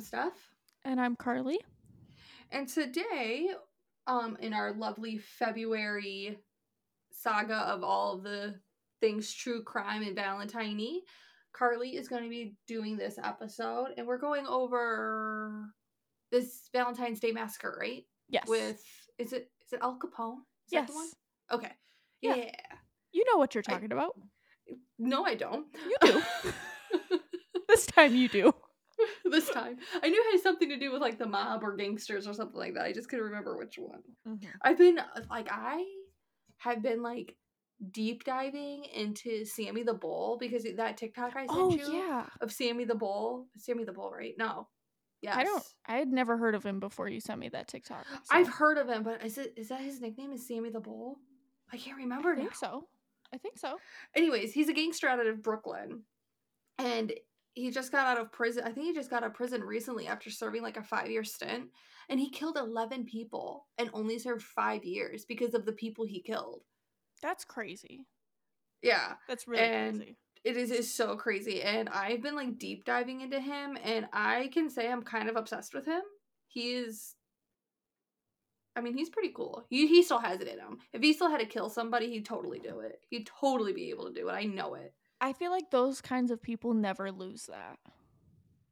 I'm Steph. And I'm Carley. And today, um, in our lovely February saga of all of the things true crime and Valentine Carley is going to be doing this episode, and we're going over this Valentine's Day massacre, right? Yes. With is it is it Al Capone? Is yes. That the one? Okay. Yeah. yeah. You know what you're talking I, about. No, I don't. You do. this time you do. this time. I knew it had something to do with like the mob or gangsters or something like that. I just couldn't remember which one. Mm-hmm. I've been like I have been like deep diving into Sammy the Bull because that TikTok I sent oh, you yeah. of Sammy the Bull. Sammy the Bull, right? No. Yeah. I don't I had never heard of him before you sent me that TikTok. So. I've heard of him, but is it is that his nickname is Sammy the Bull? I can't remember I think now. so. I think so. Anyways, he's a gangster out of Brooklyn. And he just got out of prison. I think he just got out of prison recently after serving like a five year stint. And he killed 11 people and only served five years because of the people he killed. That's crazy. Yeah. That's really and crazy. It is, is so crazy. And I've been like deep diving into him, and I can say I'm kind of obsessed with him. He is I mean, he's pretty cool. He, he still has it in him. If he still had to kill somebody, he'd totally do it. He'd totally be able to do it. I know it. I feel like those kinds of people never lose that.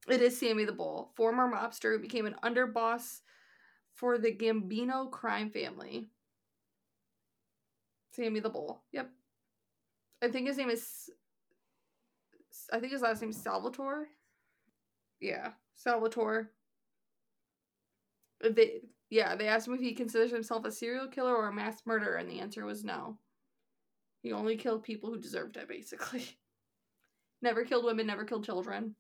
It is Sammy the Bull, former mobster who became an underboss for the Gambino crime family. Sammy the Bull. Yep. I think his name is. I think his last name is Salvatore. Yeah, Salvatore. They yeah, they asked him if he considers himself a serial killer or a mass murderer, and the answer was no. He only killed people who deserved it, basically. never killed women, never killed children.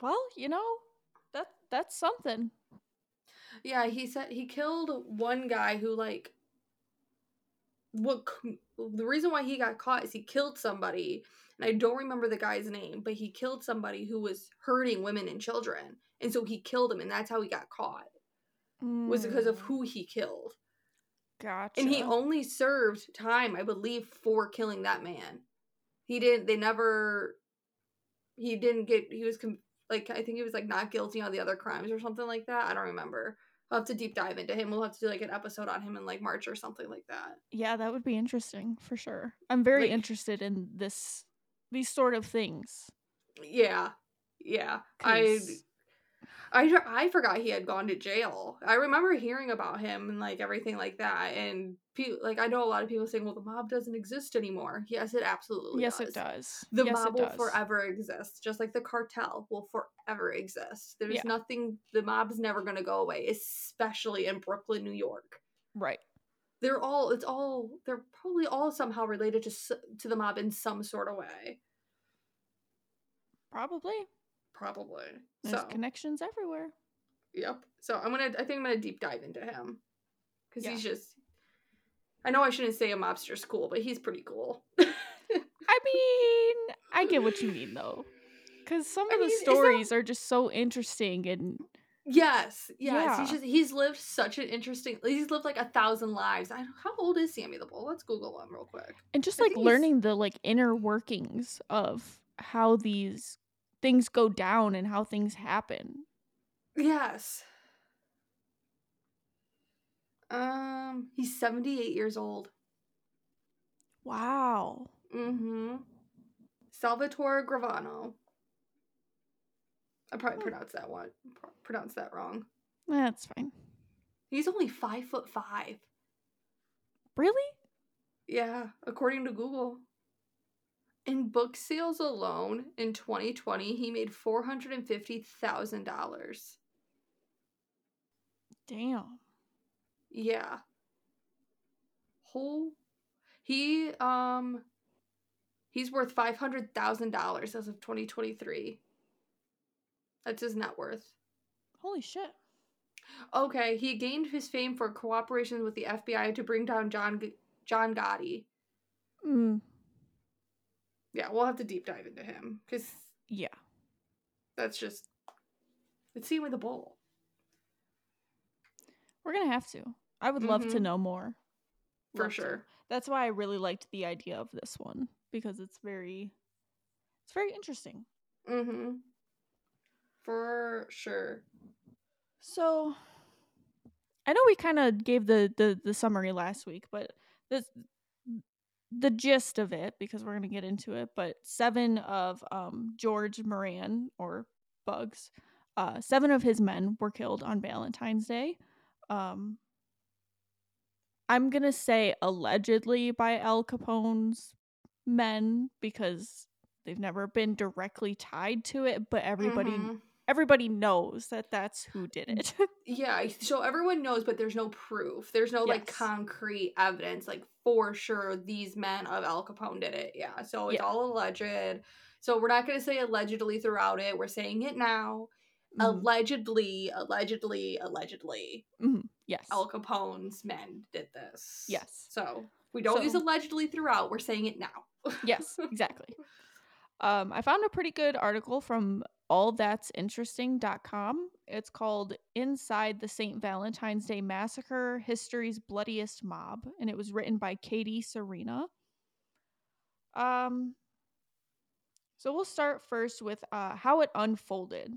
Well, you know, that that's something. Yeah, he said he killed one guy who like what the reason why he got caught is he killed somebody and I don't remember the guy's name, but he killed somebody who was hurting women and children. And so he killed him and that's how he got caught mm. was because of mm. who he killed. Gotcha. And he only served time, I believe, for killing that man. He didn't. They never. He didn't get. He was com- like I think he was like not guilty on the other crimes or something like that. I don't remember. I'll have to deep dive into him. We'll have to do like an episode on him in like March or something like that. Yeah, that would be interesting for sure. I'm very like, interested in this these sort of things. Yeah. Yeah. I I I forgot he had gone to jail. I remember hearing about him and like everything like that. And pe- like I know a lot of people saying, "Well, the mob doesn't exist anymore." Yes, it absolutely. Yes, does. it does. The yes, mob will does. forever exist, just like the cartel will forever exist. There's yeah. nothing. The mob's never going to go away, especially in Brooklyn, New York. Right. They're all. It's all. They're probably all somehow related to to the mob in some sort of way. Probably. Probably. There's so. connections everywhere. Yep. So I'm gonna. I think I'm gonna deep dive into him because yeah. he's just. I know I shouldn't say a mobster's cool, but he's pretty cool. I mean, I get what you mean though, because some of I the mean, stories that... are just so interesting and. Yes, yes. Yeah. He's just he's lived such an interesting. He's lived like a thousand lives. I, how old is Sammy the Bull? Let's Google him real quick. And just like learning he's... the like inner workings of how these things go down and how things happen. Yes. Um, he's 78 years old. Wow. Mm-hmm. Salvatore Gravano. I probably oh. pronounced that one pronounced that wrong. That's fine. He's only five foot five. Really? Yeah, according to Google. In book sales alone in 2020, he made $450,000. Damn. Yeah. Whole he um he's worth $500,000 as of 2023. That's his net worth. Holy shit. Okay, he gained his fame for cooperation with the FBI to bring down John John Gotti. Mm yeah, we'll have to deep dive into him because yeah, that's just it's seeing with the bull. We're gonna have to. I would love mm-hmm. to know more. For love sure. To. That's why I really liked the idea of this one because it's very, it's very interesting. Mm-hmm. For sure. So I know we kind of gave the, the the summary last week, but the the gist of it because we're going to get into it, but 7 of um George Moran or Bugs uh, seven of his men were killed on Valentine's Day. Um, I'm gonna say allegedly by Al Capone's men because they've never been directly tied to it, but everybody Mhm. everybody knows that that's who did it. Yeah, so everyone knows, but there's no proof. There's no like concrete evidence, like for sure these men of Al Capone did it. Yeah, so it's Yeah. all alleged. So we're not going to say allegedly throughout it. We're saying it now. Mhm. Allegedly, allegedly, allegedly, Mhm. Yes. Al Capone's men did this. Yes. So we don't use allegedly throughout. We're saying it now. yes, exactly. Um, I found a pretty good article from allthat'sinteresting.com. It's called Inside the St. Valentine's Day Massacre History's Bloodiest Mob, and it was written by Katie Serena. Um, so we'll start first with uh, how it unfolded.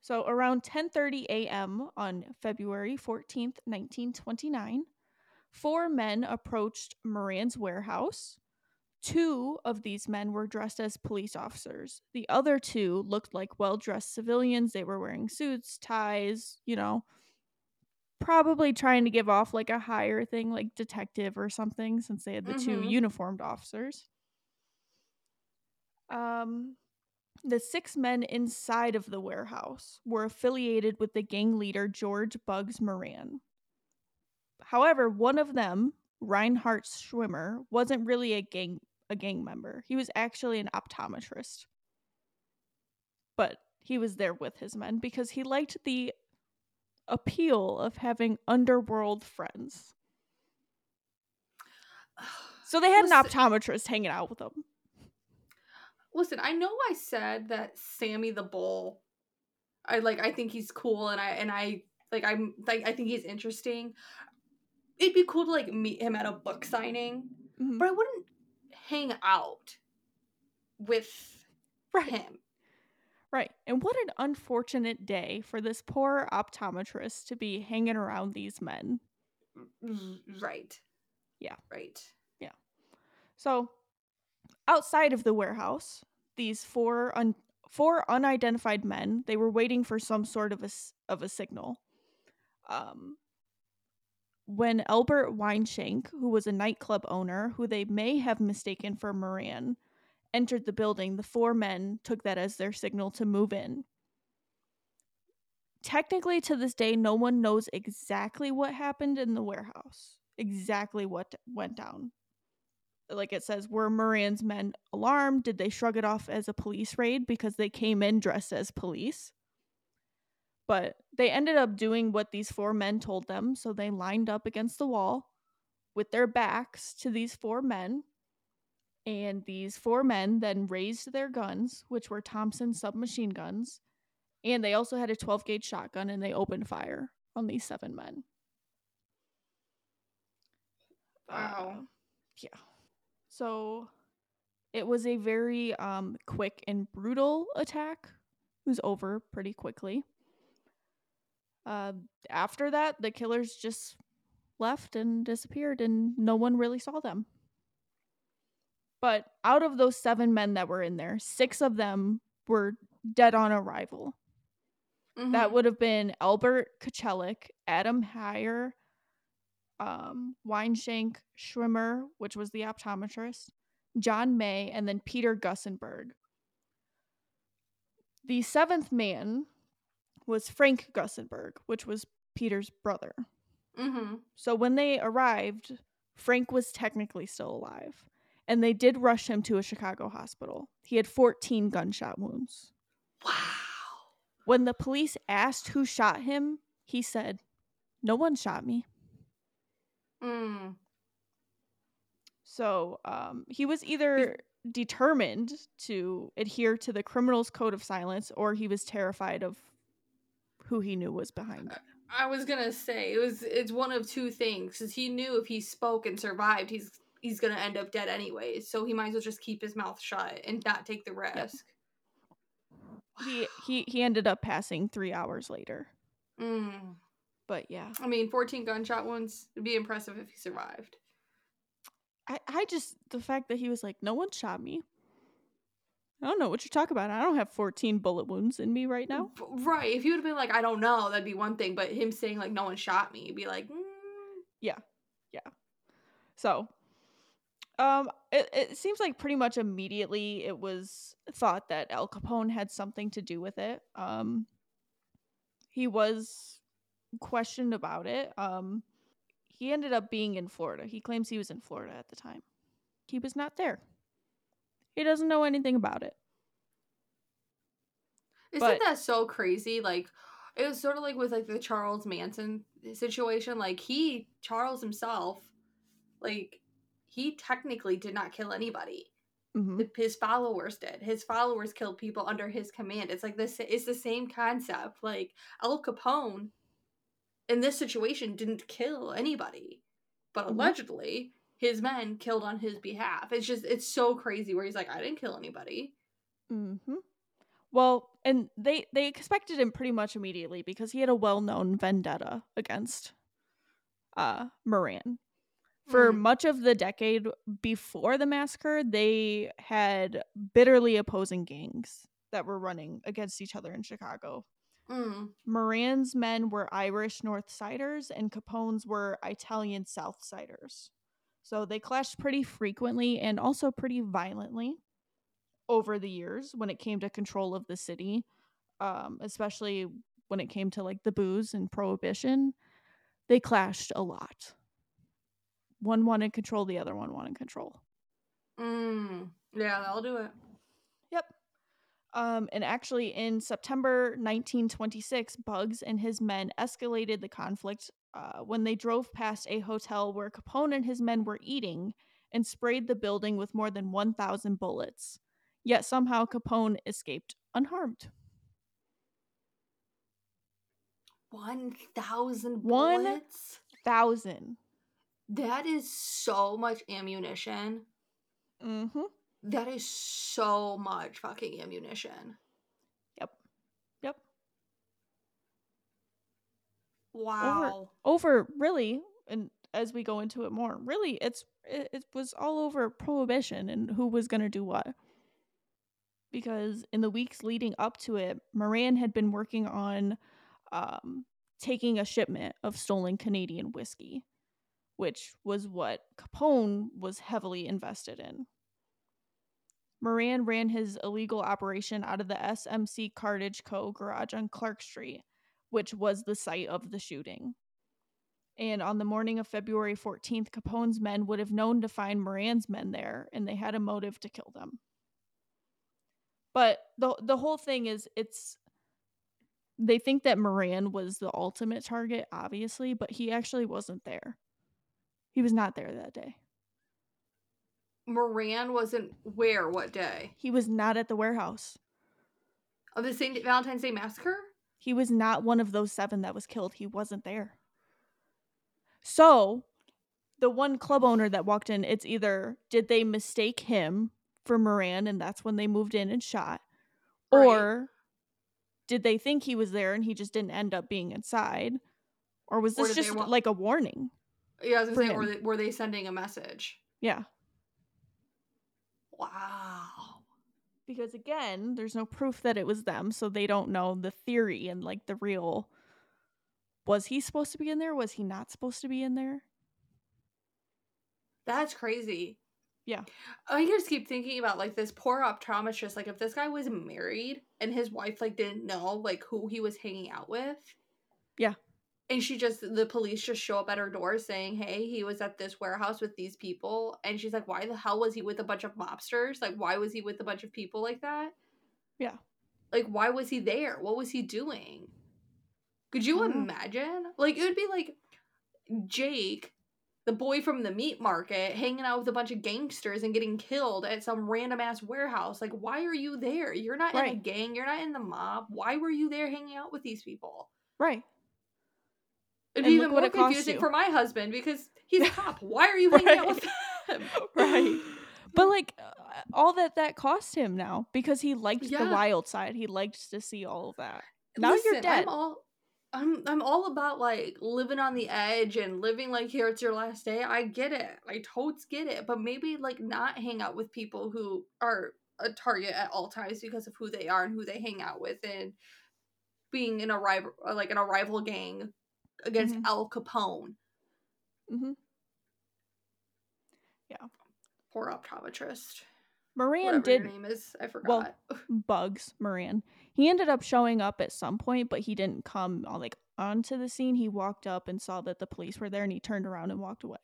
So around 10:30 a.m. on February 14th, 1929, four men approached Moran's warehouse. Two of these men were dressed as police officers. The other two looked like well dressed civilians. They were wearing suits, ties, you know, probably trying to give off like a higher thing, like detective or something, since they had the two Mhm. uniformed officers. Um, the six men inside of the warehouse were affiliated with the gang leader George Bugs Moran. However, one of them, Reinhardt Schwimmer, wasn't really a gang a gang member. He was actually an optometrist. But he was there with his men because he liked the appeal of having underworld friends. So they had an optometrist hanging out with them. Listen, I know I said that Sammy the Bull. I like. I think he's cool, and I and I like. I'm like. I think he's interesting. It'd be cool to like meet him at a book signing, Mhm. but I wouldn't hang out with Right. him. Right. And what an unfortunate day for this poor optometrist to be hanging around these men. Right. Yeah. Right. Yeah. So, outside of the warehouse, these four un- four unidentified men, they were waiting for some sort of a of a signal. Um when Albert Weinshank, who was a nightclub owner who they may have mistaken for Moran, entered the building, the four men took that as their signal to move in. Technically, to this day, no one knows exactly what happened in the warehouse, exactly what went down. Like it says, were Moran's men alarmed? Did they shrug it off as a police raid because they came in dressed as police? But they ended up doing what these four men told them, so they lined up against the wall with their backs to these four men. And these four men then raised their guns, which were Thompson submachine guns, and they also had a 12 gauge shotgun and they opened fire on these seven men. Wow. Uh, yeah. So it was a very um, quick and brutal attack. It was over pretty quickly. Uh, after that, the killers just left and disappeared, and no one really saw them. But out of those seven men that were in there, six of them were dead on arrival. That Mhm. would have been Albert Kachellek, Adam Heyer, um, Weinshank, Schwimmer, which was the optometrist, John May, and then Peter Gusenberg. The seventh man was Frank Gusenberg, which was Peter's brother. Mhm. So when they arrived, Frank was technically still alive, and they did rush him to a Chicago hospital. He had 14 gunshot wounds. Wow. When the police asked who shot him, he said, No one shot me. Mm. So um, he was either determined to adhere to the criminal's code of silence or he was terrified of who he knew was behind it. I was gonna say it was. It's one of two things because he knew if he spoke and survived, he's he's gonna end up dead anyways. So he might as well just keep his mouth shut and not take the risk. he he he ended up passing three hours later. Mm. But yeah, I mean, 14 gunshot wounds would be impressive if he survived. I I just the fact that he was like, no one shot me. I don't know what you're talking about. I don't have 14 bullet wounds in me right now. Right. If you would have been like, I don't know, that'd be one thing. But him saying, like, no one shot me, you'd be like, mm, yeah. Yeah. So, um, it, it seems like pretty much immediately it was thought that Al Capone had something to do with it. Um, he was questioned about it. Um, he ended up being in Florida. He claims he was in Florida at the time. He was not there. He doesn't know anything about it. Isn't But- that so crazy? Like, it was sort of like with like the Charles Manson situation. Like he, Charles himself, like he technically did not kill anybody. hmm His followers did. His followers killed people under his command. It's like this. It's the same concept. Like Al Capone, in this situation, didn't kill anybody, but Mhm. allegedly his men killed on his behalf. It's just it's so crazy. Where he's like, I didn't kill anybody. Mm-hmm. Well, and they they expected him pretty much immediately because he had a well-known vendetta against uh Moran. For Mm. much of the decade before the massacre, they had bitterly opposing gangs that were running against each other in Chicago. Mm. Moran's men were Irish North Siders and Capone's were Italian South Siders. So they clashed pretty frequently and also pretty violently over the years when it came to control of the city, um, especially when it came to like the booze and prohibition. They clashed a lot. One wanted control, the other one wanted control. Mm. Yeah, that'll do it. Yep. Um, and actually, in September 1926, Bugs and his men escalated the conflict uh, when they drove past a hotel where Capone and his men were eating and sprayed the building with more than 1,000 bullets. Yet somehow Capone escaped unharmed. One thousand One- bullets. Thousand. That is so much ammunition. Mm-hmm. That is so much fucking ammunition. Yep. Yep. Wow. Over really, and as we go into it more, really, it's it, it was all over prohibition and who was gonna do what. Because in the weeks leading up to it, Moran had been working on um, taking a shipment of stolen Canadian whiskey, which was what Capone was heavily invested in. Moran ran his illegal operation out of the SMC Cartage Co. garage on Clark Street, which was the site of the shooting. And on the morning of February 14th, Capone's men would have known to find Moran's men there, and they had a motive to kill them. But the the whole thing is it's they think that Moran was the ultimate target, obviously, but he actually wasn't there. He was not there that day. Moran wasn't where what day? He was not at the warehouse. Of the St. Valentine's Day massacre? He was not one of those seven that was killed. He wasn't there. So, the one club owner that walked in, it's either did they mistake him for Moran and that's when they moved in and shot, Right. or did they think he was there and he just didn't end up being inside, or was this they just wa- like a warning? Yeah, I was gonna say, were they, were they sending a message? Yeah. Wow. Because again, there's no proof that it was them, so they don't know the theory and like the real was he supposed to be in there? Was he not supposed to be in there? That's crazy. Yeah. I just keep thinking about like this poor optometrist. Like, if this guy was married and his wife like didn't know like who he was hanging out with, Yeah. And she just the police just show up at her door saying, "Hey, he was at this warehouse with these people," and she's like, "Why the hell was he with a bunch of mobsters? Like, why was he with a bunch of people like that? Yeah. Like, why was he there? What was he doing? Could you imagine? Like, it would be like Jake." the boy from the meat market hanging out with a bunch of gangsters and getting killed at some random ass warehouse. Like, why are you there? You're not in a gang. You're not in the mob. Why were you there hanging out with these people? Right. It'd be even what more confusing for my husband because he's a cop. Why are you hanging out with him? Right. But like uh, all that that cost him now because he liked the wild side. He liked to see all of that. Now Listen, you're dead. I'm all I'm I'm all about like living on the edge and living like here it's your last day. I get it. I totes get it. But maybe like not hang out with people who are a target at all times because of who they are and who they hang out with and being in a rival like in a rival gang against Mhm. Al Capone. Mm-hmm. Yeah. Poor optometrist. Moran Whatever did name is. I well, forgot. Bugs Moran. He ended up showing up at some point, but he didn't come uh, like onto the scene. He walked up and saw that the police were there, and he turned around and walked away.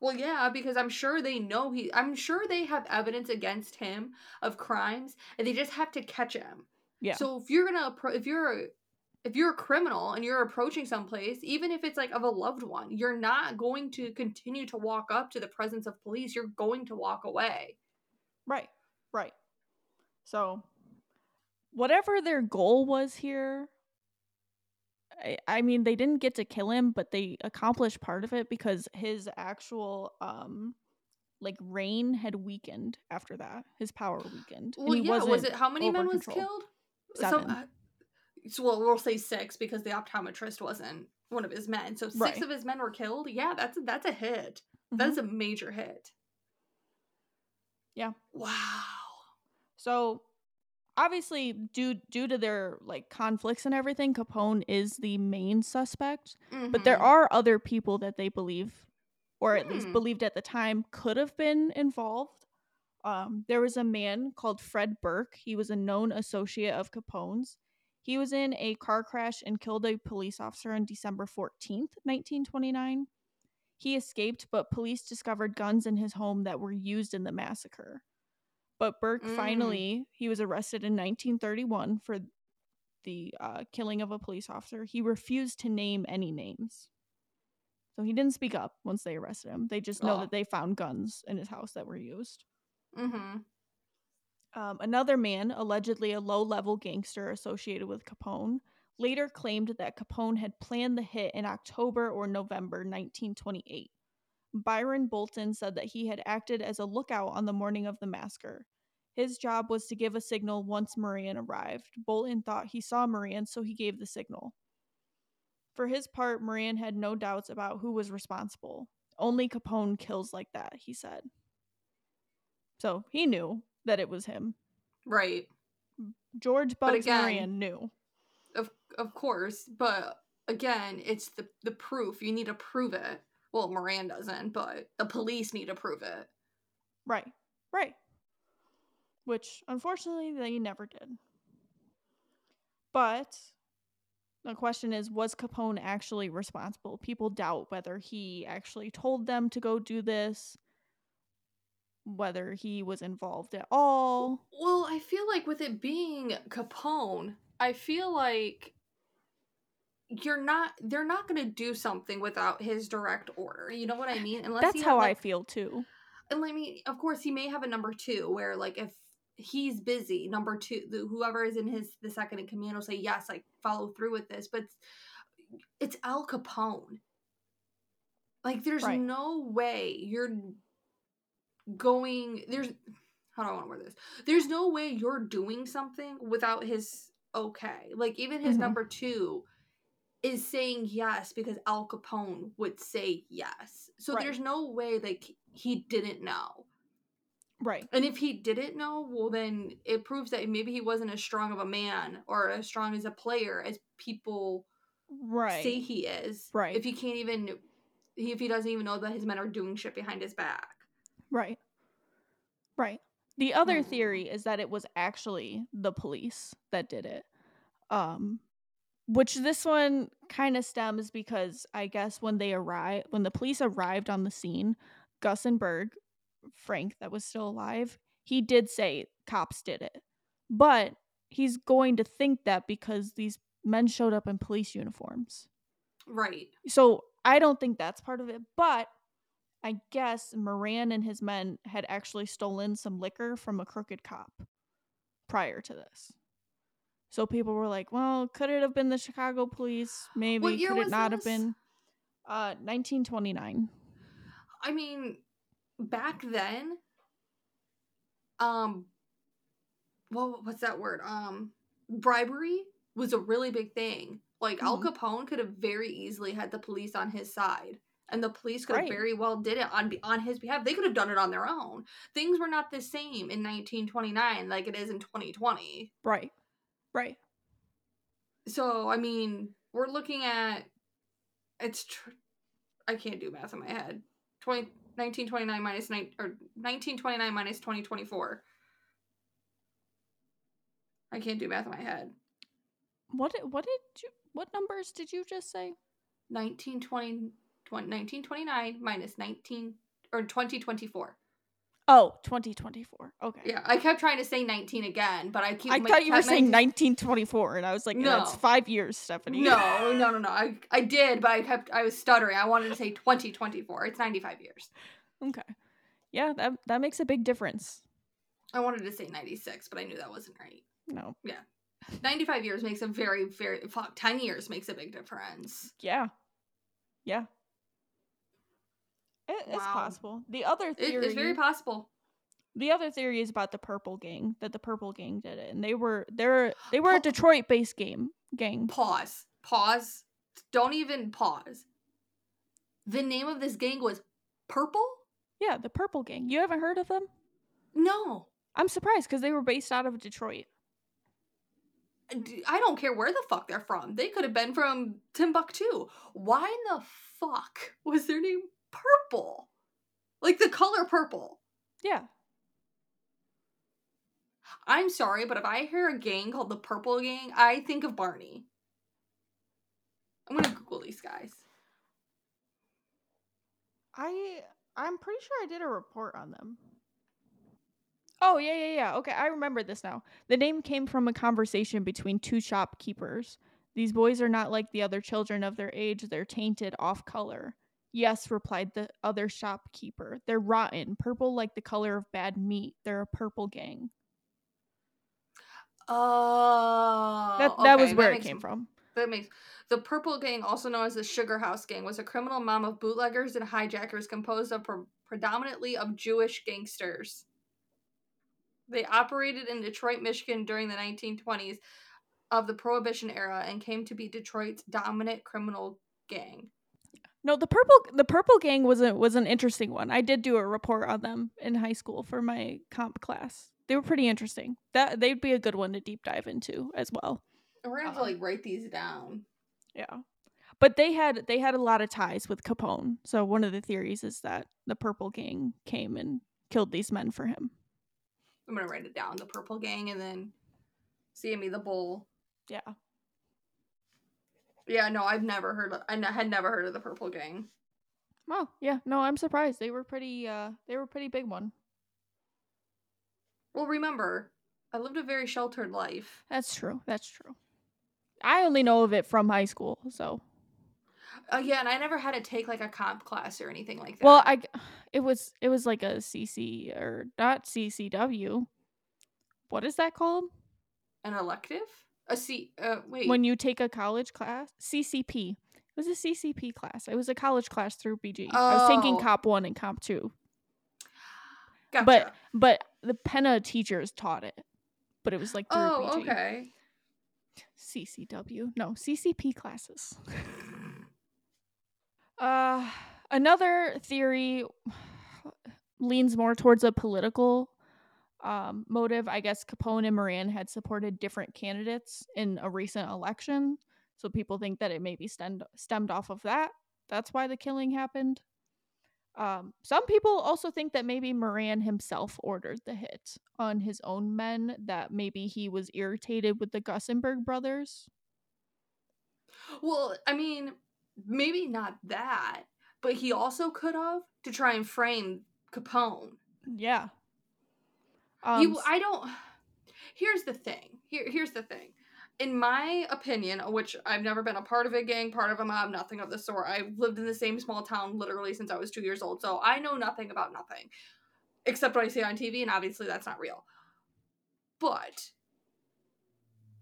Well, yeah, because I'm sure they know he. I'm sure they have evidence against him of crimes, and they just have to catch him. Yeah. So if you're gonna, if you're, if you're a criminal and you're approaching someplace, even if it's like of a loved one, you're not going to continue to walk up to the presence of police. You're going to walk away. Right, right. So, whatever their goal was here, I, I mean, they didn't get to kill him, but they accomplished part of it because his actual, um, like reign had weakened after that. His power weakened. and Well, he yeah. Was it how many men was control. killed? Seven. uh, so, well, we'll say six because the optometrist wasn't one of his men. So six Right. of his men were killed. Yeah, that's a, that's a hit. That Mhm. is a major hit. Yeah. Wow. So obviously due due to their like conflicts and everything, Capone is the main suspect. But there Mhm. are other people that they believe, or at least Hmm. believed at the time, could have been involved. Um, there was a man called Fred Burke. He was a known associate of Capone's. He was in a car crash and killed a police officer on December 14th, 1929. He escaped, but police discovered guns in his home that were used in the massacre. But Burke Mm. finally, he was arrested in 1931 for the uh, killing of a police officer. He refused to name any names. So he didn't speak up once they arrested him. They just know Oh. that they found guns in his house that were used. Mm-hmm. Um, another man, allegedly a low level gangster associated with Capone, later claimed that Capone had planned the hit in October or November 1928. Byron Bolton said that he had acted as a lookout on the morning of the massacre. His job was to give a signal once Moran arrived. Bolton thought he saw Moran, so he gave the signal. For his part, Moran had no doubts about who was responsible. Only Capone kills like that, he said. So he knew that it was him. Right. George But Bugs again- Moran knew. Of of course, but again, it's the the proof. You need to prove it. Well, Moran doesn't, but the police need to prove it. Right. Right. Which unfortunately they never did. But the question is was Capone actually responsible? People doubt whether he actually told them to go do this, whether he was involved at all. Well, I feel like with it being Capone, I feel like you're not they're not going to do something without his direct order. You know what I mean? Unless That's how had, I feel too. And I mean, of course, he may have a number two where, like, if he's busy, number two, the, whoever is in his the second in command will say yes, like follow through with this. But it's, it's Al Capone. Like, there's Right. no way you're going. There's how do I want to word this? There's no way you're doing something without his okay. Like, even his Mhm. number two is saying yes because Al Capone would say yes. So Right. there's no way like he didn't know. Right. And if he didn't know, well then it proves that maybe he wasn't as strong of a man or as strong as a player as people Right. say he is. Right. If he can't even if he doesn't even know that his men are doing shit behind his back. Right. Right. The other Hmm. theory is that it was actually the police that did it. Um which this one kind of stems because I guess when they arrived when the police arrived on the scene, Gusenberg, Frank that was still alive, he did say cops did it. But he's going to think that because these men showed up in police uniforms. Right. So I don't think that's part of it, but I guess Moran and his men had actually stolen some liquor from a crooked cop prior to this. So people were like, well, could it have been the Chicago police? Maybe. year could it not have been? Uh 1929. I mean, back then um well what's that word? Um bribery was a really big thing. Like Al Mhm. Capone could have very easily had the police on his side. And the police could have Right. very well did it on on his behalf. They could have done it on their own. Things were not the same in 1929 like it is in 2020. Right. Right. So, I mean, we're looking at it's tr- I can't do math in my head. 20 1929 minus 9 or 1929 minus 2024. I can't do math in my head. What what did you what numbers did you just say? 1920 1929 minus 19 or 2024. Oh, 2024. Okay. Yeah, I kept trying to say 19 again, but I keep I thought you were saying meant 1924 and I was like, no. that's No. 5 years, Stephanie. No, no, no, no. I I did, but I kept I was stuttering. I wanted to say 2024. It's 95 years. okay. Yeah, that that makes a big difference. I wanted to say 96, but I knew that wasn't right. No. Yeah. 95 years makes a very, very, fuck, 10 years makes a big difference. Yeah. Yeah. It, It's possible. The other It, theory it's very possible. The other theory is about the Purple Gang, that the Purple Gang did it. And they were they're they were a Detroit-based game gang. Pause. Pause. Don't even pause. The name of this gang was Purple? Yeah, the Purple Gang. You haven't heard of them? No. I'm surprised because they were based out of Detroit. I don't care where the fuck they're from. They could have been from Timbuktu. Why in the fuck was their name Purple? Like the color purple. Yeah. I'm sorry, but if I hear a gang called the Purple Gang, I think of Barney. I'm gonna Google these guys. I I'm pretty sure I did a report on them. Oh yeah, yeah, yeah. Okay, I remember this now. The name came from a conversation between two shopkeepers. These boys are not like the other children of their age, they're tainted off color. Yes, replied the other shopkeeper. They're rotten, purple like the color of bad meat. They're a purple gang. Oh, That that okay, was where it makes came from. That makes the Purple Gang, also known as the Sugar House Gang, was a criminal mob of bootleggers and hijackers composed of pre- predominantly of Jewish gangsters. They operated in Detroit, Michigan during the 1920s of the Prohibition era and came to be Detroit's dominant criminal gang. No, the purple the purple gang was a was an interesting one. I did do a report on them in high school for my comp class. They were pretty interesting. That they'd be a good one to deep dive into as well. We're gonna have to Uh-huh. like write these down. Yeah. But they had they had a lot of ties with Capone. So one of the theories is that the purple gang came and killed these men for him. I'm gonna write it down. The Purple Gang, and then Sammy the Bull. Yeah. Yeah, no, I've never heard. Of, I n- had never heard of the Purple Gang. Oh, yeah. No, I'm surprised. They were pretty uh they were a pretty big one. Well, remember, I lived a very sheltered life. That's true. That's true. I only know of it from high school, so Again, I never had to take like a comp class or anything like that. Well, I it was it was like a CC or not CCW. What is that called? an elective, a C. Uh, wait. When you take a college class? CCP. It was a CCP class. It was a college class through BG. I was taking Oh. Cop 1 and Cop 2. gotcha. But but the Penta teachers taught it. But it was like through oh, BG. okay. CCW. No, CCP classes. Uh another theory leans more towards a political um, motive. I guess Capone and Moran had supported different candidates in a recent election, so people think that it maybe stemmed stemmed off of that. That's why the killing happened. Um, some people also think that maybe Moran himself ordered the hit on his own men. That maybe he was irritated with the Gusenberg brothers. Well, I mean, maybe not that, but he also could have to try and frame Capone. Yeah. He, Um, w- I don't. Here's the thing. Here, here's the thing. In my opinion, which I've never been a part of a gang, part of a mob, nothing of the sort. I've lived in the same small town literally since I was two years old, so I know nothing about nothing, except what I see on TV, and obviously that's not real. But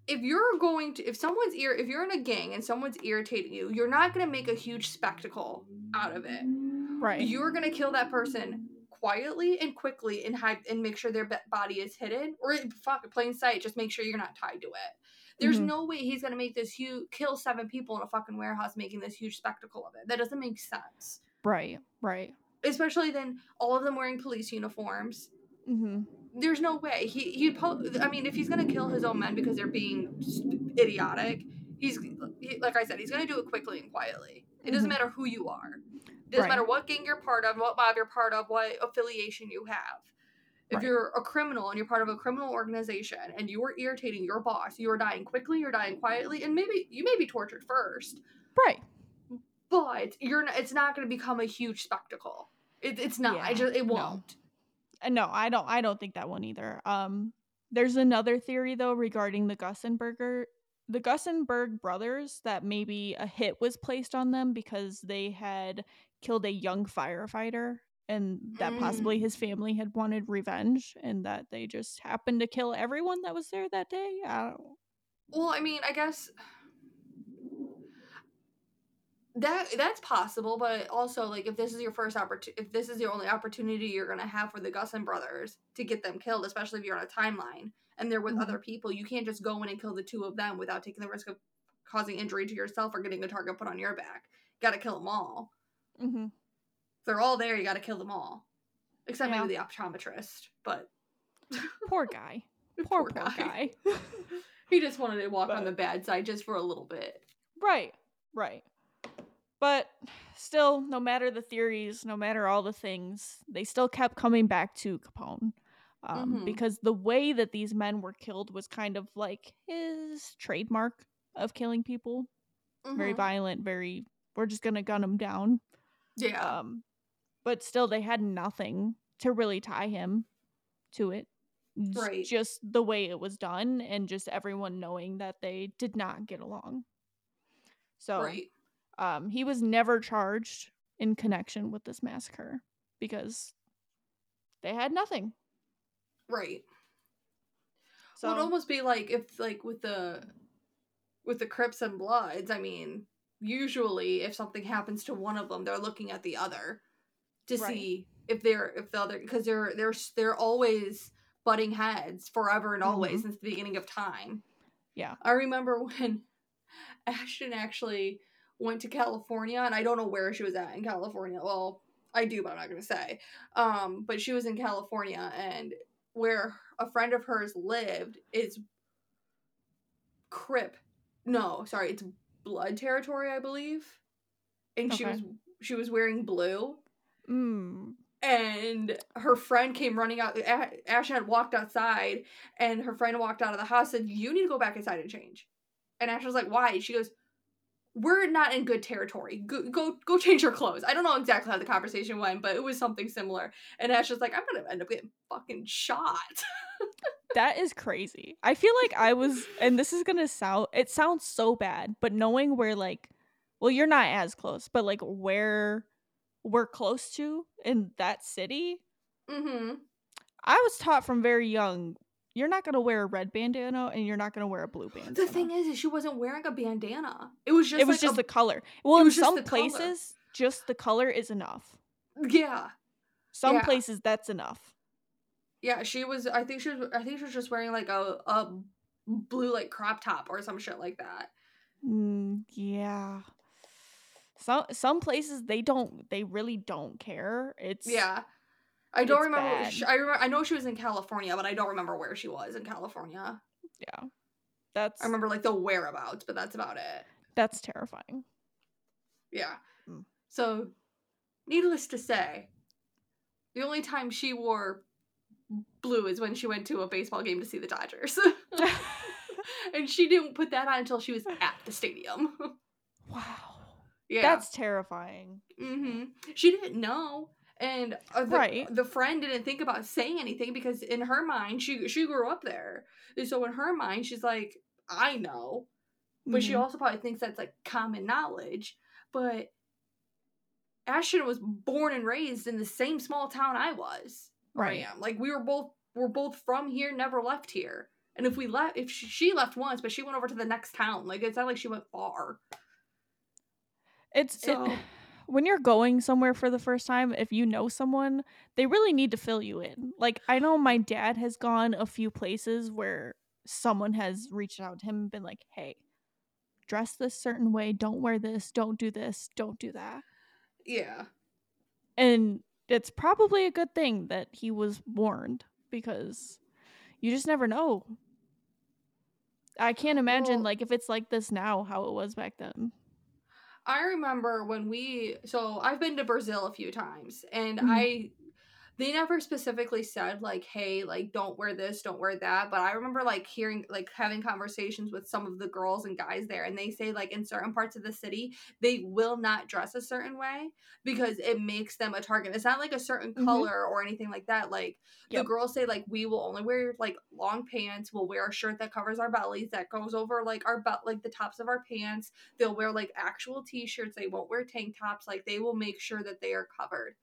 if you're going to, if someone's ear, if you're in a gang and someone's irritating you, you're not going to make a huge spectacle out of it right. you're gonna kill that person quietly and quickly and hide and make sure their body is hidden or fuck plain sight. Just make sure you're not tied to it. There's Mhm. no way he's gonna make this huge kill seven people in a fucking warehouse, making this huge spectacle of it. That doesn't make sense. Right, right. Especially then all of them wearing police uniforms. hmm There's no way he he. Po- I mean, if he's gonna kill his own men because they're being idiotic, he's he, like I said, he's gonna do it quickly and quietly. It doesn't Mhm. matter who you are. Doesn't Right. matter what gang you're part of, what mob you're part of, what affiliation you have. If Right. you're a criminal and you're part of a criminal organization and you are irritating your boss, you are dying quickly, you're dying quietly, and maybe you may be tortured first, Right. but you're not, it's not going to become a huge spectacle. It, it's not. I just it won't. Uh, No, I don't. I don't think that one either. Um, there's another theory though regarding the Gussenberger, the Gusenberg brothers that maybe a hit was placed on them because they had killed a young firefighter, and that Mm. possibly his family had wanted revenge, and that they just happened to kill everyone that was there that day. I don't. Well, I mean, I guess that that's possible, but also like if this is your first opportunity, if this is the only opportunity you're gonna have for the Gusson brothers to get them killed, especially if you're on a timeline and they're with Mhm. other people, you can't just go in and kill the two of them without taking the risk of causing injury to yourself or getting a target put on your back. Got to kill them all. Mm-hmm. They're all there, you got to kill them all, except Yeah. maybe the optometrist. But Poor guy. Poor poor, guy. he just wanted to walk on the bad side just for a little bit. Right, right. But still, no matter the theories, no matter all the things, they still kept coming back to Capone. Um, Mhm. Because the way that these men were killed was kind of like his trademark of killing people. Very Mhm. violent, very, we're just going to gun them down. Yeah. Um, but still, they had nothing to really tie him to it. Right. Just the way it was done, and just everyone knowing that they did not get along. So, right. um, he was never charged in connection with this massacre because they had nothing. Right. So, well, it'd almost be like if like with the with the Crips and Bloods. I mean, usually if something happens to one of them, they're looking at the other to Right. see if they're if the other because they're they're they're always butting heads forever and always since the beginning of time. Yeah. I remember when Ashton actually went to California, and I don't know where she was at in California. Well, I do, but I'm not gonna say. Um, but she was in California, and where a friend of hers lived is Crip. No, sorry, it's Blood territory, I believe. And she was she was wearing blue, mm, and her friend came running out. A- Ashton had walked outside, and her friend walked out of the house. and Said, "You need to go back inside and change." And Ashton was like, "Why?" She goes, "We're not in good territory. Go, go, go change your clothes." I don't know exactly how the conversation went, but it was something similar. And Ashton's like, "I'm gonna end up getting fucking shot." that is crazy. I feel like I was, and this is gonna sound, it sounds so bad, but knowing where, like, well, you're not as close, but like where we're close to in that city, mm-hmm. I was taught from very young, you're not gonna wear a red bandana and you're not gonna wear a blue bandana. The thing is, is she wasn't wearing a bandana. It was just it was like just a, the color. Well, in some the color. places, just the color is enough. yeah. Some Yeah. places that's enough. Yeah, she was. I think she was. I think she was just wearing like a a blue like crop top or some shit like that. Mm, yeah. Some some places they don't they really don't care. It's Yeah, I don't It's remember. She, I remember. I know she was in California, but I don't remember where she was in California. yeah. That's I remember like the whereabouts, but that's about it. that's terrifying. Yeah. Mm. So, needless to say, the only time she wore blue is when she went to a baseball game to see the Dodgers, and she didn't put that on until she was at the stadium. wow. yeah. That's terrifying. Mm-hmm. She didn't know, and uh, the, Right. the friend didn't think about saying anything because in her mind, she she grew up there, and so in her mind, she's like, I know, but she Mhm. also probably thinks that's like common knowledge. But Ashton was born and raised in the same small town I was. or I Right. am. Like we were both we're both from here, never left here. And if we left, if she, she left once, but she went over to the next town, like it's not like she went far. It's So- it, when you're going somewhere for the first time, if you know someone, they really need to fill you in. Like I know my dad has gone a few places where someone has reached out to him and been like, "Hey, dress this certain way, don't wear this, don't do this, don't do that." Yeah. And it's probably a good thing that he was warned because you just never know. I can't imagine Well- like if it's like this now how it was back then. I remember when we so I've been to Brazil a few times and Mhm. I they never specifically said like hey like don't wear this don't wear that but I remember like hearing like having conversations with some of the girls and guys there and they say like in certain parts of the city they will not dress a certain way because it makes them a target it's not like a certain Mhm. color or anything like that like Yep. the girls say like we will only wear like long pants we'll wear a shirt that covers our bellies that goes over like our butt like the tops of our pants they'll wear like actual t-shirts they won't wear tank tops like they will make sure that they are covered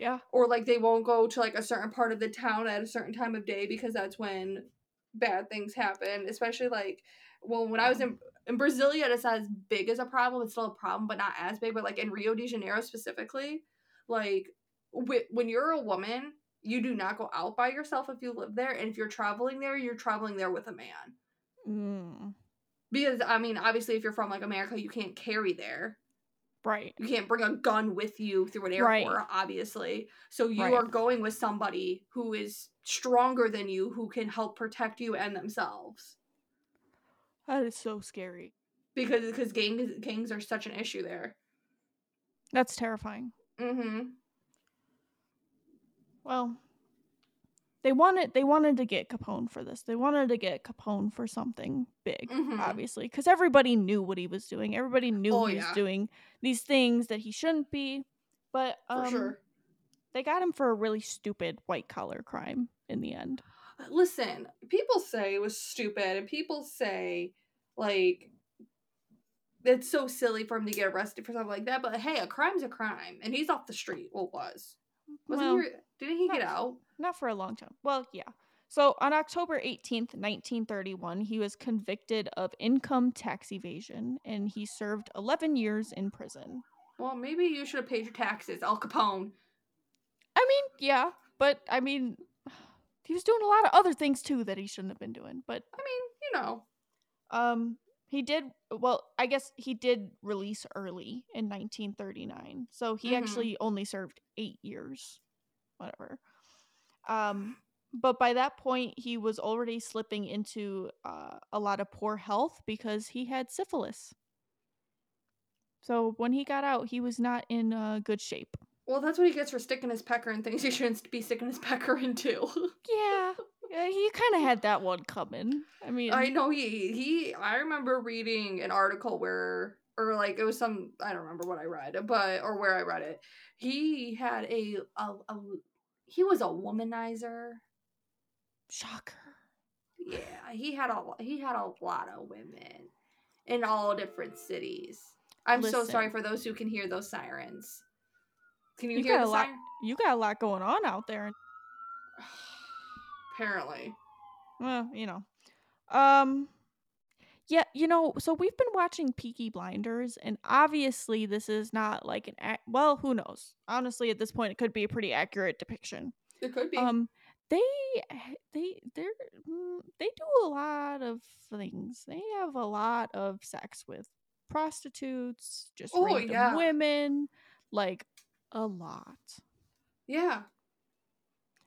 Yeah. or like they won't go to like a certain part of the town at a certain time of day because that's when bad things happen especially like well when i was in in brasilia it's not as big as a problem it's still a problem but not as big but like in rio de janeiro specifically like wh- when you're a woman you do not go out by yourself if you live there and if you're traveling there you're traveling there with a man. Mm, because i mean obviously if you're from like america you can't carry there right. you can't bring a gun with you through an Right. airport obviously so you Right. are going with somebody who is stronger than you who can help protect you and themselves That is so scary. because because gangs gangs are such an issue there That's terrifying. mm-hmm Well, they wanted they wanted to get Capone for this. They wanted to get Capone for something big, Mhm. obviously, because everybody knew what he was doing. Everybody knew Oh, he was doing these things that he shouldn't be. But for um, sure they got him for a really stupid white collar crime in the end. listen people say it was stupid and people say like it's so silly for him to get arrested for something like that but hey a crime's a crime and he's off the street well was wasn't Well, he didn't he get out Not for a long time. Well, yeah. So on October 18th, 1931, he was convicted of income tax evasion and he served 11 years in prison. well maybe you should have paid your taxes al capone I mean, yeah, but I mean, he was doing a lot of other things too that he shouldn't have been doing. But i mean you know um, he did well. I guess he did release early in 1939, so he Mhm. actually only served eight years, whatever. Um, but by that point, he was already slipping into uh, a lot of poor health because he had syphilis. So when he got out, he was not in uh, good shape. Well, that's what he gets for sticking his pecker in things he shouldn't be sticking his pecker into. Yeah, yeah he kind of had that one coming. I mean, I know he he. I remember reading an article where, or like it was some. I don't remember what I read, but or where I read it. He had a a, a he was a womanizer. shocker. Yeah, he had a he had a lot of women in all different cities. I'm so sorry for those who can hear those sirens. Can you, You hear got the a lot- siren? You got a lot going on out there. Apparently. Well, you know. Um yeah, you know, so we've been watching Peaky Blinders and obviously this is not like an ac- well, who knows. Honestly, at this point it could be a pretty accurate depiction. It could be. Um they they they're mm, they do a lot of things. They have a lot of sex with prostitutes, just Oh, random yeah. women, like a lot. Yeah.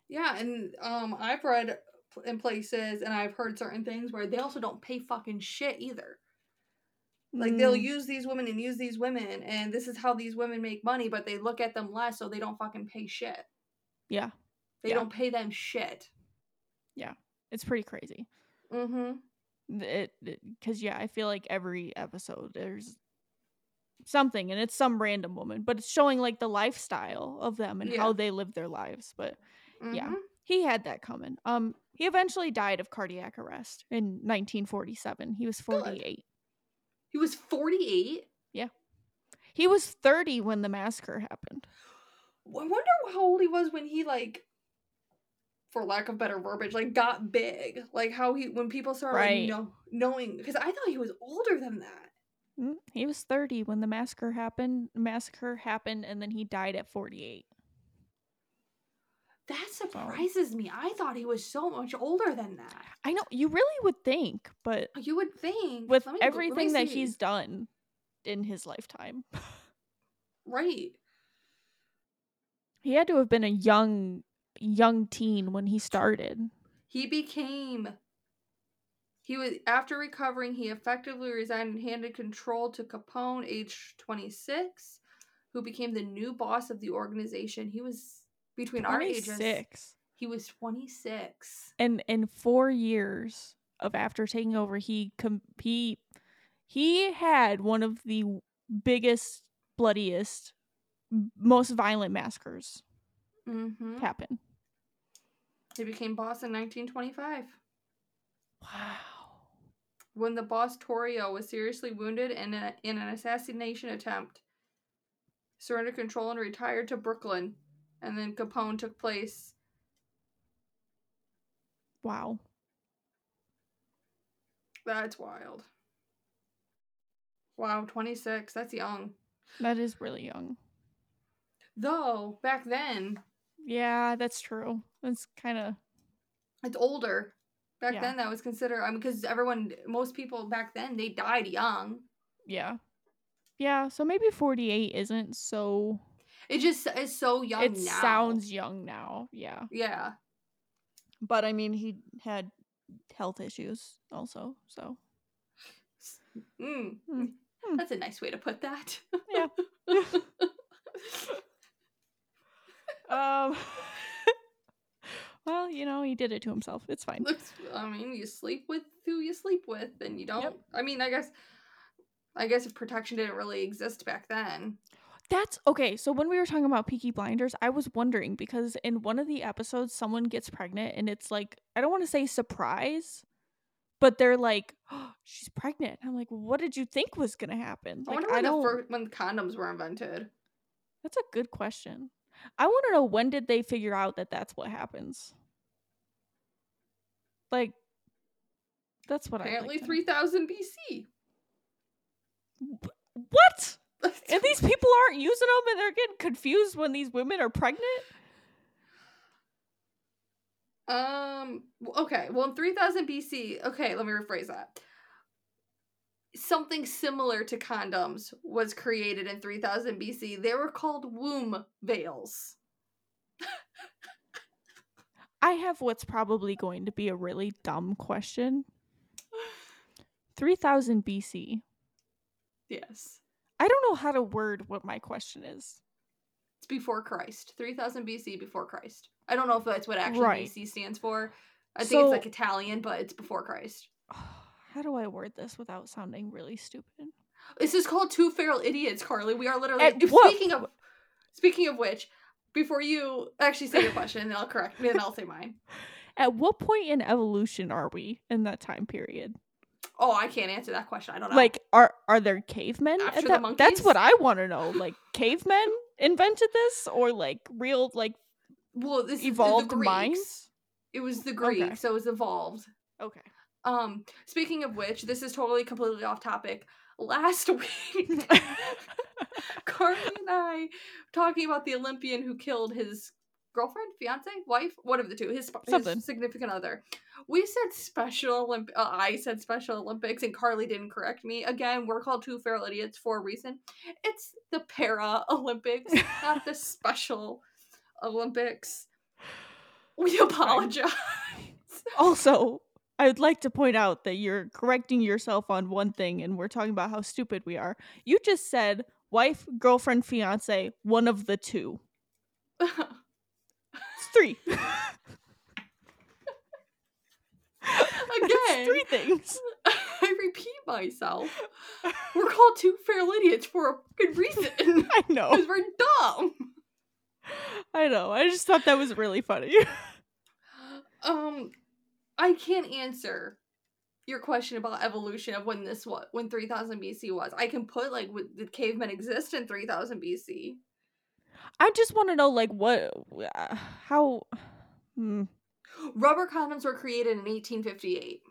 Yeah, and um I've read in places and I've heard certain things where they also don't pay fucking shit either. Like they'll Mm, use these women and use these women and this is how these women make money, but they look at them less so they don't fucking pay shit. yeah, They Yeah. don't pay them shit. Yeah. It's pretty crazy. Mhm. it because yeah i feel like every episode there's something and it's some random woman but it's showing like the lifestyle of them and Yeah. how they live their lives but Yeah. He had that coming um he eventually died of cardiac arrest in 1947 he was 48 He was 48. Yeah, he was 30 when the massacre happened I wonder how old he was when he like for lack of better verbiage, like got big. Like how he when people started Right. like, know, knowing because I thought he was older than that. Mm, He was 30 when the massacre happened. Massacre happened, and then he died at 48. That surprises me. I thought he was so much older than that. I know you really would think, but oh, You would think with me everything that he's done in his lifetime, right. he had to have been a young, young teen when he started. He became. He was after recovering. He effectively resigned and handed control to Capone, age twenty six, who became the new boss of the organization. He was between our ages. 26. He was twenty six. and in four years of after taking over he com- he he had one of the biggest bloodiest most violent massacres Mm-hmm. happen He became boss in nineteen twenty five. wow when the boss Torrio was seriously wounded in, a, in an assassination attempt, surrendered control and retired to Brooklyn, and then Capone took place. wow That's wild. Wow, 26. That's young. that is really young Though, back then, yeah that's true that's kind of it's older. Back Yeah. then, that was considered, I mean, because everyone, most people back then, they died young. yeah yeah so maybe 48 isn't so It just is so young it now. sounds young now yeah Yeah. but i mean he had health issues also so Mm. Hmm. That's a nice way to put that. Yeah. Um. well, you know, he did it to himself. It's fine. Looks, I mean, you sleep with who you sleep with, and you don't. Yep. I mean, I guess, I guess if protection didn't really exist back then. That's okay. So when we were talking about Peaky Blinders, I was wondering because in one of the episodes, someone gets pregnant, and it's like I don't want to say surprise, but they're like, oh, "She's pregnant." I'm like, "What did you think was gonna happen?" I Like, wonder I when the don't. fir- when condoms were invented. That's a good question. I want to know when did they figure out that that's what happens. Like, that's what Apparently, I like three thousand BC. What? And these people aren't using them and they're getting confused when these women are pregnant? Um. Okay. Well, in 3000 BC. Okay, let me rephrase that. Something similar to condoms was created in 3000 BC. They were called womb veils. I have what's probably going to be a really dumb question. 3000 BC. Yes. I don't know how to word what my question is. It's before Christ. 3000 BC before Christ. I don't know if that's what actually Right. BC stands for. I think So- it's like Italian, but it's before Christ. How do I word this without sounding really stupid? This is called Two Feral Idiots, Carley. We are literally At what- speaking of speaking of which, before you actually say your question, then I'll correct me and I'll say mine. At what point in evolution are we in that time period? Oh, I can't answer that question. I don't know. Like are are there cavemen After at the that? That's what I want to know. Like cavemen invented this or like real like well, this evolved the Greeks. minds? It was the Greeks, Okay. so it was evolved. Okay. Um, speaking of which, this is totally completely off topic. Last week, Carley and I talking about the Olympian who killed his girlfriend, fiance, wife, one of the two, his, Something. his significant other. We said Special Olymp. Uh, I said Special Olympics, and Carley didn't correct me. Again, we're called two feral idiots for a reason. It's the Para Olympics, not the Special Olympics. We apologize. Also, I would like to point out that you're correcting yourself on one thing, and we're talking about how stupid we are. You just said wife, girlfriend, fiance, one of the two. Three. Again, three things. I repeat myself. We're called two feral idiots for a good reason. I know. Because we're dumb. I know. I just thought that was really funny. Um, I can't answer your question about evolution of when this was when 3000 BC was. I can put like would, did cavemen exist in 3000 BC? I just want to know, like, what, uh, how. Hmm. Rubber condoms were created in 1858.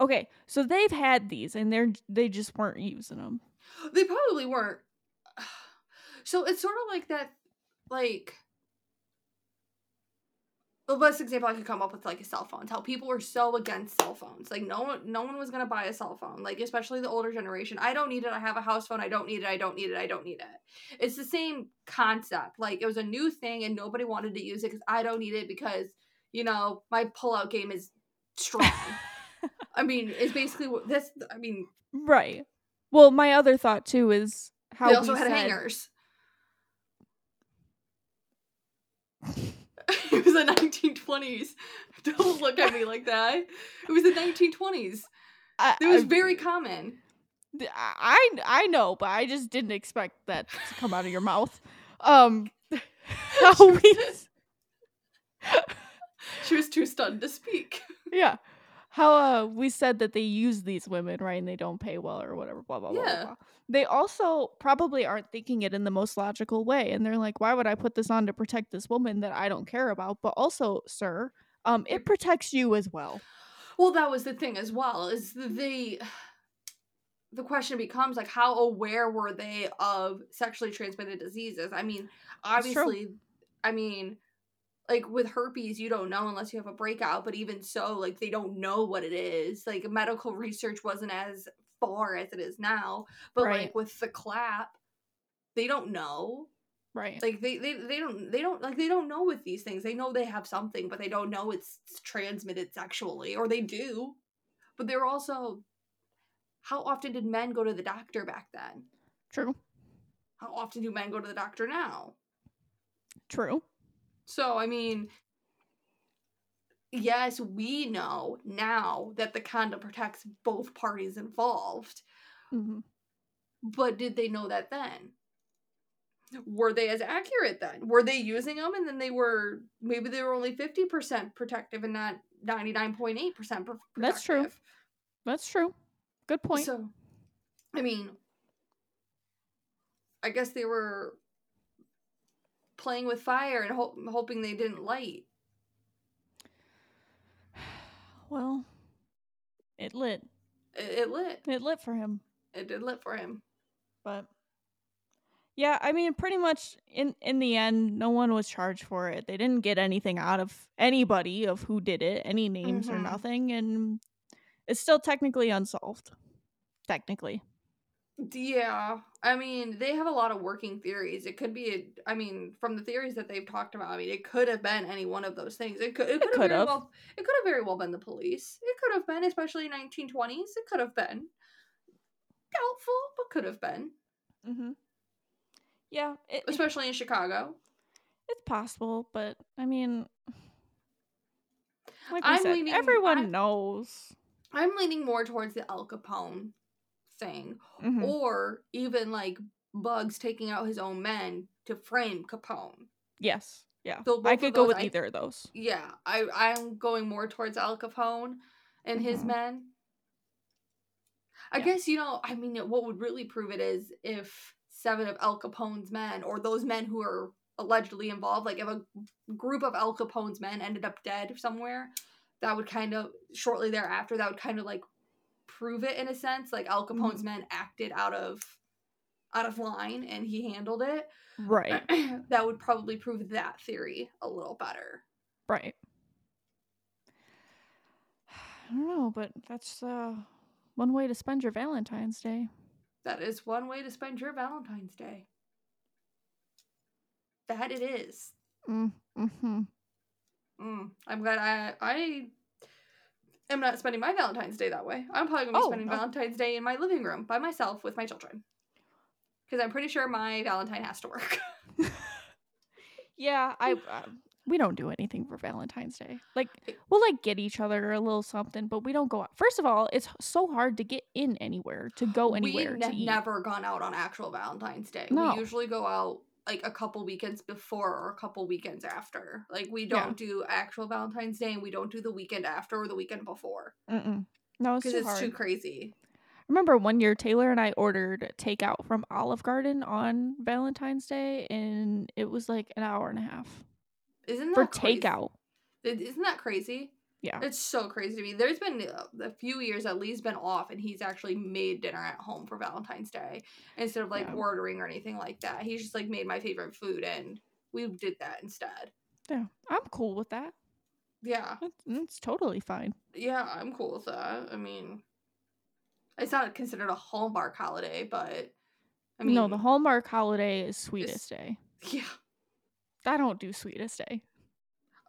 Okay, so they've had these and they're they just weren't using them. They probably weren't. So it's sort of like that, like the best example I could come up with like a cell phone. How people were so against cell phones. Like no one, no one was gonna buy a cell phone. Like especially the older generation. I don't need it. I have a house phone. I don't need it. I don't need it. I don't need it. It's the same concept. Like it was a new thing and nobody wanted to use it because I don't need it because you know my pullout game is strong. I mean, it's basically what this. I mean, Right. Well, my other thought too is how they also we had said- hangers. it was the 1920s. Don't look at me like that. It was the 1920s. I, It was I- very common. I I know, but I just didn't expect that to come out of your mouth. Um, how we, She was too stunned to speak. yeah, how uh we said that they use these women right, and they don't pay well or whatever. Blah blah blah. blah, Yeah. blah. They also probably aren't thinking it in the most logical way, and they're like, "Why would I put this on to protect this woman that I don't care about?" But also, sir, um, it protects you as well. Well, that was the thing as well. Is the the question becomes like how aware were they of sexually transmitted diseases? I mean, obviously, I mean, like with herpes, you don't know unless you have a breakout. But even so, like they don't know what it is. Like medical research wasn't as far as it is now. But Right. like with the clap, they don't know. Right. Like they, they they don't they don't like they don't know with these things. They know they have something, but they don't know it's transmitted sexually, or they do. But they're also how often did men go to the doctor back then? True. How often do men go to the doctor now? True. So I mean yes, we know now that the condom protects both parties involved, hmm but did they know that then? Were they as accurate then? Were they using them and then they were maybe they were only 50% protective and not 99.8% protective? That's true. That's true. Good point. So, I mean, I guess they were playing with fire and ho- hoping they didn't light. well, it lit. It, it lit. It lit for him. It did lit for him. But yeah, I mean, pretty much in in the end, no one was charged for it. They didn't get anything out of anybody of who did it, any names or Mhm. nothing, and it's still technically unsolved. Technically, Yeah, I mean, they have a lot of working theories. It could be, a, I mean, from the theories that they've talked about, I mean, it could have been any one of those things. It could, it could have could very have. well, it could have very well been the police. It could have been, especially 1920s. It could have been doubtful, but could have been, mm-hmm. yeah, it, especially in Chicago. it's possible, but I mean, like we I'm said, leaning- everyone I'm- knows. I'm leaning more towards the Al Capone thing, Mhm. or even like Bugs taking out his own men to frame Capone. Yes, yeah, So I could go those with I- either of those. Yeah, I I'm going more towards Al Capone and his Mhm. men. I Yeah. guess you know. I mean, what would really prove it is if seven of Al Capone's men, or those men who are allegedly involved, like if a group of Al Capone's men ended up dead somewhere, that would kind of shortly thereafter that would kind of like prove it in a sense. Like Al Capone's men acted out of out of line and he handled it. Right, that would probably prove that theory a little better. right. I don't know, but that's uh one way to spend your Valentine's Day. That is one way to spend your Valentine's Day. That it is. Mm, mm-hmm. Mm, I'm glad I I am not spending my Valentine's Day that way. I'm probably gonna be Oh, spending no. Valentine's Day in my living room by myself with my children. Because I'm pretty sure my Valentine has to work. Yeah, I uh, we don't do anything for Valentine's Day. Like we'll like get each other a little something, but we don't go out. First of all, it's so hard to get in anywhere to go anywhere We've ne- never gone out on actual Valentine's Day. No. We usually go out like a couple weekends before or a couple weekends after. Like we don't do actual Valentine's Day and we don't do the weekend after or the weekend before. Mm-mm. No, it's Because too it's too crazy. Remember one year Taylor and I ordered takeout from Olive Garden on Valentine's Day, and it was like an hour and a half Isn't that for crazy? takeout. Isn't that crazy? Yeah. It's so crazy to me. There's been uh, a few years that Lee's been off and he's actually made dinner at home for Valentine's Day instead of like Yeah. ordering or anything like that. He's just like made my favorite food and we did that instead. Yeah. I'm cool with that. Yeah. It's, totally fine. Yeah, I'm cool with that. I mean, it's not considered a Hallmark holiday, but I mean, no, the Hallmark holiday is sweetest day. yeah. I don't do sweetest day.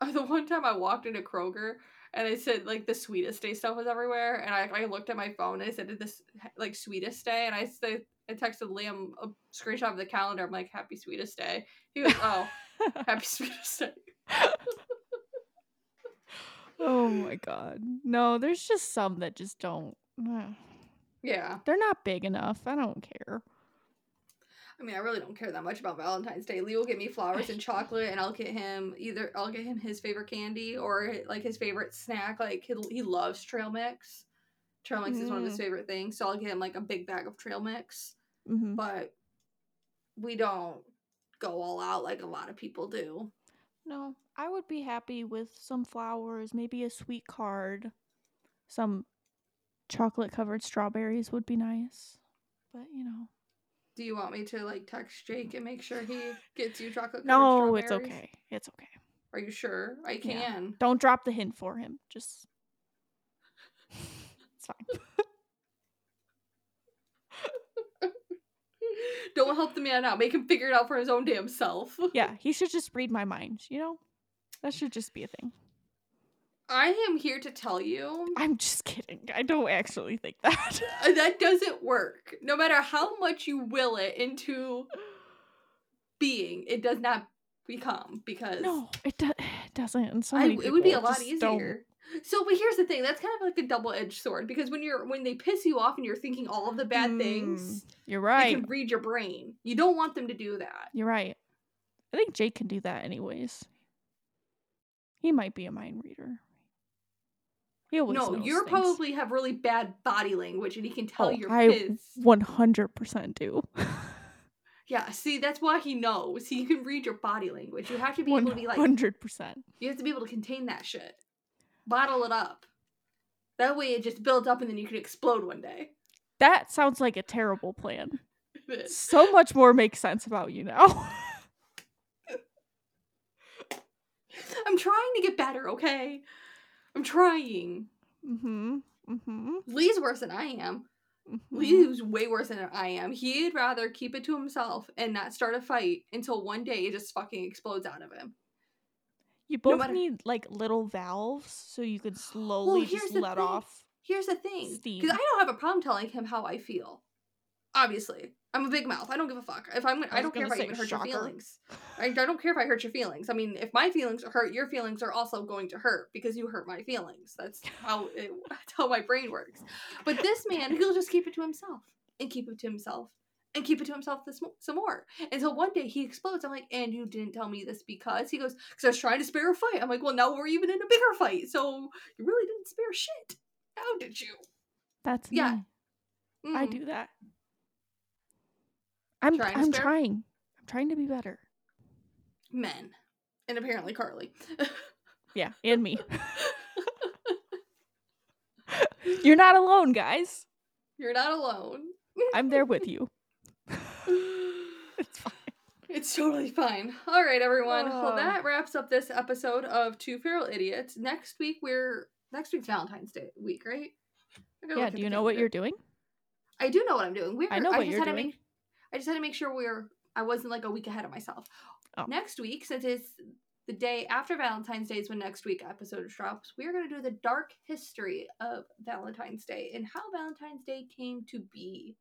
Uh, The one time I walked into Kroger and it said like the sweetest day stuff was everywhere, and I, I looked at my phone and I said this like sweetest day, and I said I texted Liam a screenshot of the calendar. I'm like, Happy sweetest day. He goes, Oh, happy sweetest day. oh my god. No, there's just some that just don't. Eh. Yeah. They're not big enough. I don't care. I mean, I really don't care that much about Valentine's Day. Lee will get me flowers and chocolate, and I'll get him either I'll get him his favorite candy or like his favorite snack. Like he, he loves trail mix. Trail mix is one of his Mm. favorite things, so I'll get him like a big bag of trail mix. hmm But we don't go all out like a lot of people do. No, I would be happy with some flowers, maybe a sweet card. Some chocolate covered strawberries would be nice. But, you know. Do you want me to like text Jake and make sure he gets you chocolate? No, it's okay. It's okay. Are you sure? I Yeah. can. Don't drop the hint for him. Just. it's fine. Don't help the man out. Make him figure it out for his own damn self. Yeah, he should just read my mind, you know? That should just be a thing. I am here to tell you I'm just kidding. I don't actually think that. uh, that doesn't work. No matter how much you will it into being, it does not become because no, it, do- it doesn't. And so I, it would be a lot just don't. easier. So, but here's the thing. That's kind of like a double-edged sword because when you're when they piss you off and you're thinking all of the bad things, Mm, You're they right. can read your brain. You don't want them to do that. You're right. I think Jake can do that anyways. He might be a mind reader. He always No, you probably have really bad body language, and he can tell Oh, you're I pissed. 100% do. Yeah, see, that's why he knows. He can read your body language. You have to be able to be like, 100%. you have to be able to contain that shit, bottle it up. That way, it just builds up, and then you can explode one day. That sounds like a terrible plan. So much more makes sense about you now. I'm trying to get better, okay? I'm trying. Mm-hmm. Mm-hmm. Lee's worse than I am. mhm. Lee's way worse than I am. He'd rather keep it to himself and not start a fight until one day it just fucking explodes out of him. You no both matter- need like little valves so you could slowly here's just let thing. off. Here's the thing, because I don't have a problem telling him how I feel. Obviously, I'm a big mouth. I don't give a fuck. If I'm, I, was don't care if I even hurt shocker. your feelings. I, I don't care if I hurt your feelings. I mean, if my feelings are hurt, your feelings are also going to hurt because you hurt my feelings. That's how it, that's how my brain works. But this man, he'll just keep it to himself and keep it to himself and keep it to himself this some more until one day he explodes. I'm like, and you didn't tell me this because he goes because I was trying to spare a fight. I'm like, well, now we're even in a bigger fight, so you really didn't spare shit. How did you? That's Yeah. me. I Mm. do that. I'm Trying I'm trying. I'm trying to be better. men, and apparently Carley. Yeah, and me. You're not alone, guys. You're not alone. I'm there with you. It's fine. It's totally fine. All right, everyone. Well, Ah. that wraps up this episode of Two Feral Idiots. Next week, we're next week's Valentine's Day week, right? Yeah, do you know what you're doing? I do know what I'm doing. We're, I know what just you're doing. Make, I just had to make sure we're. I wasn't like a week ahead of myself. Oh. Next week, since it's the day after Valentine's Day, is when next week episode drops. We're gonna do the dark history of Valentine's Day and how Valentine's Day came to be.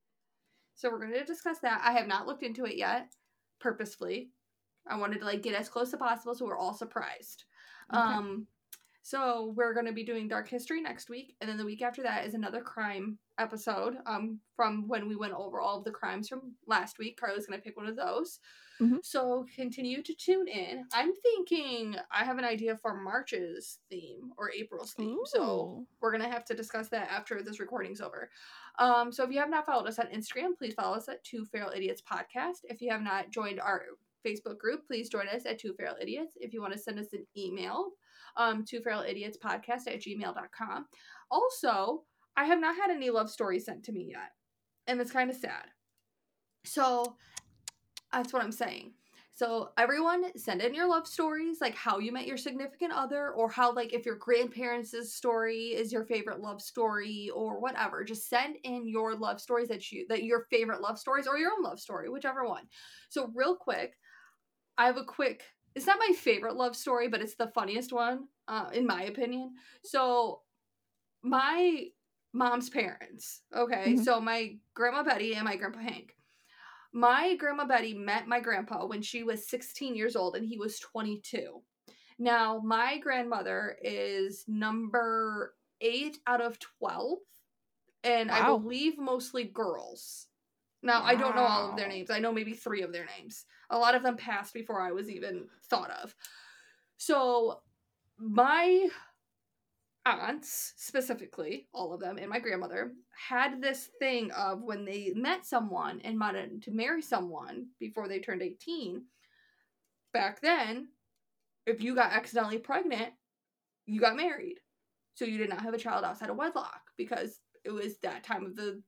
So we're gonna discuss that. I have not looked into it yet, purposefully. I wanted to like get as close as possible so we're all surprised. Okay. Um so we're going to be doing dark history next week and then the week after that is another crime episode um from when we went over all of the crimes from last week. Carley's going to pick one of those. Mhm. So continue to tune in. I'm thinking I have an idea for March's theme or April's theme. So we're gonna have to discuss that after this recording's over. Um, so if you have not followed us on Instagram, please follow us at Two Feral Idiots Podcast. If you have not joined our Facebook group, please join us at Two Feral Idiots. If you want to send us an email, um, Two Feral Idiots podcast at gmail.com. Also, I have not had any love stories sent to me yet, and it's kind of sad. So that's what I'm saying. So everyone send in your love stories, like how you met your significant other, or how like if your grandparents' story is your favorite love story, or whatever. Just send in your love stories that you that your favorite love stories or your own love story, whichever one. So real quick, I have a quick. It's not my favorite love story, but it's the funniest one, uh, in my opinion. So my mom's parents. Okay, Mhm. so my grandma Betty and my grandpa Hank. My grandma Betty met my grandpa when she was 16 years old and he was 22. Now, my grandmother is number eight out of 12, and I believe mostly girls. Now, I don't know all of their names. I know maybe three of their names. A lot of them passed before I was even thought of. So, my aunts, specifically, all of them, and my grandmother, had this thing of when they met someone and wanted to marry someone before they turned 18, back then, if you got accidentally pregnant, you got married. So you did not have a child outside of wedlock because it was that time of the,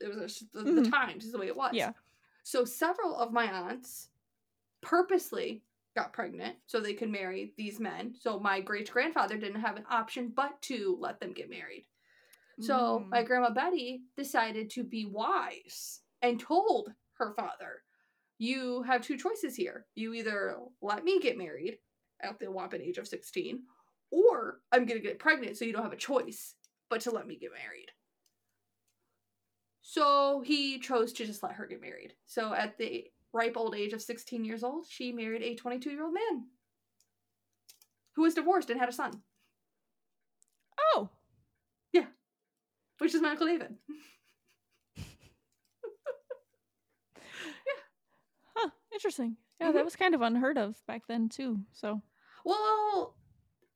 it was the, the Mhm. times, is the way it was. Yeah. So several of my aunts purposely got pregnant so they could marry these men. So my great grandfather didn't have an option but to let them get married. So Mm. my grandma Betty decided to be wise and told her father, You have two choices here. You either let me get married at the whopping age of 16, or I'm going to get pregnant so you don't have a choice but to let me get married. So he chose to just let her get married. So at the ripe old age of 16 years old, she married a 22 year old man who was divorced and had a son, Oh, Yeah. which is my Uncle David. Yeah. Huh. Interesting. Yeah, Mhm. that was kind of unheard of back then too. So Well,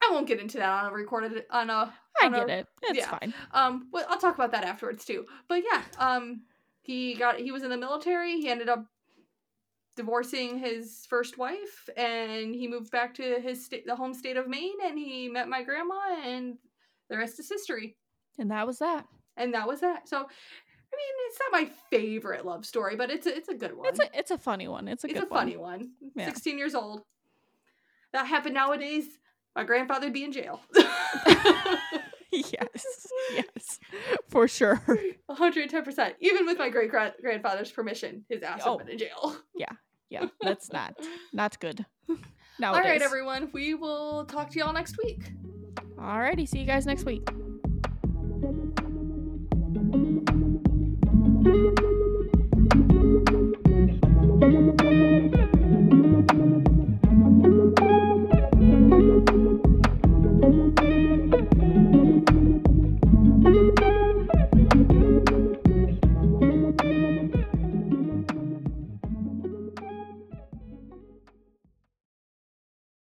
I won't get into that on a recorded on a. I on a- get it. It's yeah. fine. Um, well, I'll talk about that afterwards too. But yeah, um, he got he was in the military. He ended up divorcing his first wife, and he moved back to his sta- the home state of Maine, and he met my grandma, and the rest is history. And that was that. And that was that. So, I mean, it's not my favorite love story, but it's a, it's a good one. It's a it's a funny one. It's a it's good a funny one. Yeah. 16 years old. That happened nowadays. My grandfather'd be in jail. yes. Yes. For sure. 110%. Even with my great grandfather's permission, his ass oh. would been in jail. Yeah. Yeah. That's not not good. Nowadays. All right, everyone. We will talk to y'all next week. All righty. See you guys next week.